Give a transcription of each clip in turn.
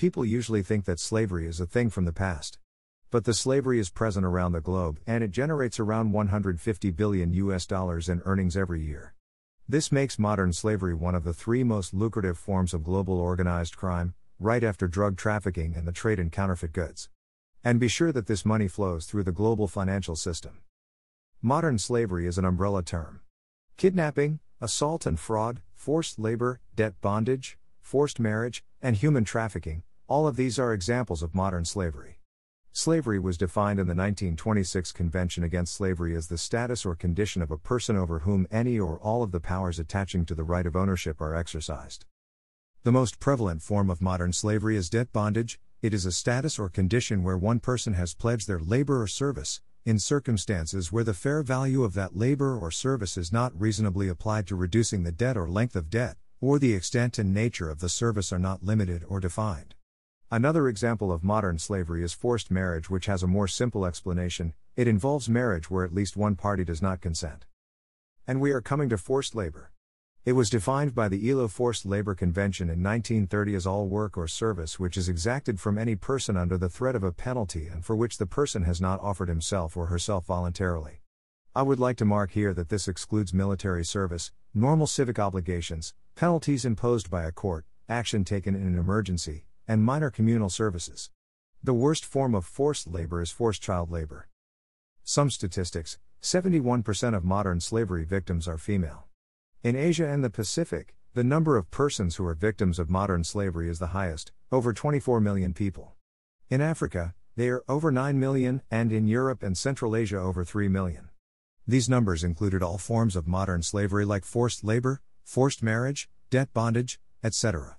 People usually think that slavery is a thing from the past. But the slavery is present around the globe and it generates around 150 billion US dollars in earnings every year. This makes modern slavery one of the three most lucrative forms of global organized crime, right after drug trafficking and the trade in counterfeit goods. And be sure that this money flows through the global financial system. Modern slavery is an umbrella term. Kidnapping, assault and fraud, forced labor, debt bondage, forced marriage, and human trafficking, all of these are examples of modern slavery. Slavery was defined in the 1926 Convention Against Slavery as the status or condition of a person over whom any or all of the powers attaching to the right of ownership are exercised. The most prevalent form of modern slavery is debt bondage, it is a status or condition where one person has pledged their labor or service, in circumstances where the fair value of that labor or service is not reasonably applied to reducing the debt or length of debt, or the extent and nature of the service are not limited or defined. Another example of modern slavery is forced marriage, which has a more simple explanation it involves marriage where at least one party does not consent. And we are coming to forced labor. It was defined by the ILO Forced Labor Convention in 1930 as all work or service which is exacted from any person under the threat of a penalty and for which the person has not offered himself or herself voluntarily. I would like to mark here that this excludes military service, normal civic obligations, penalties imposed by a court, action taken in an emergency, and minor communal services. The worst form of forced labor is forced child labor. Some statistics 71% of modern slavery victims are female. In Asia and the Pacific, the number of persons who are victims of modern slavery is the highest, over 24 million people. In Africa, they are over 9 million, and in Europe and Central Asia, over 3 million. These numbers included all forms of modern slavery like forced labor, forced marriage, debt bondage, etc.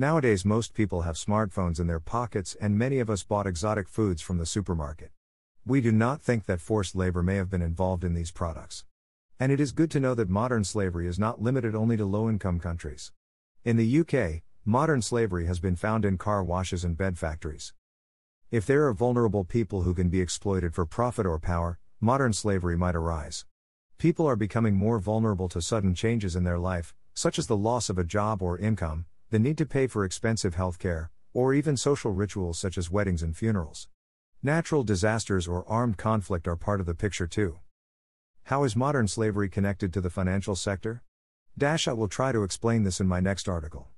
Nowadays, most people have smartphones in their pockets, and many of us bought exotic foods from the supermarket. We do not think that forced labor may have been involved in these products. And it is good to know that modern slavery is not limited only to low income countries. In the UK, modern slavery has been found in car washes and bed factories. If there are vulnerable people who can be exploited for profit or power, modern slavery might arise. People are becoming more vulnerable to sudden changes in their life, such as the loss of a job or income, the need to pay for expensive health care, or even social rituals such as weddings and funerals. Natural disasters or armed conflict are part of the picture too. How is modern slavery connected to the financial sector? Dash I will try to explain this in my next article.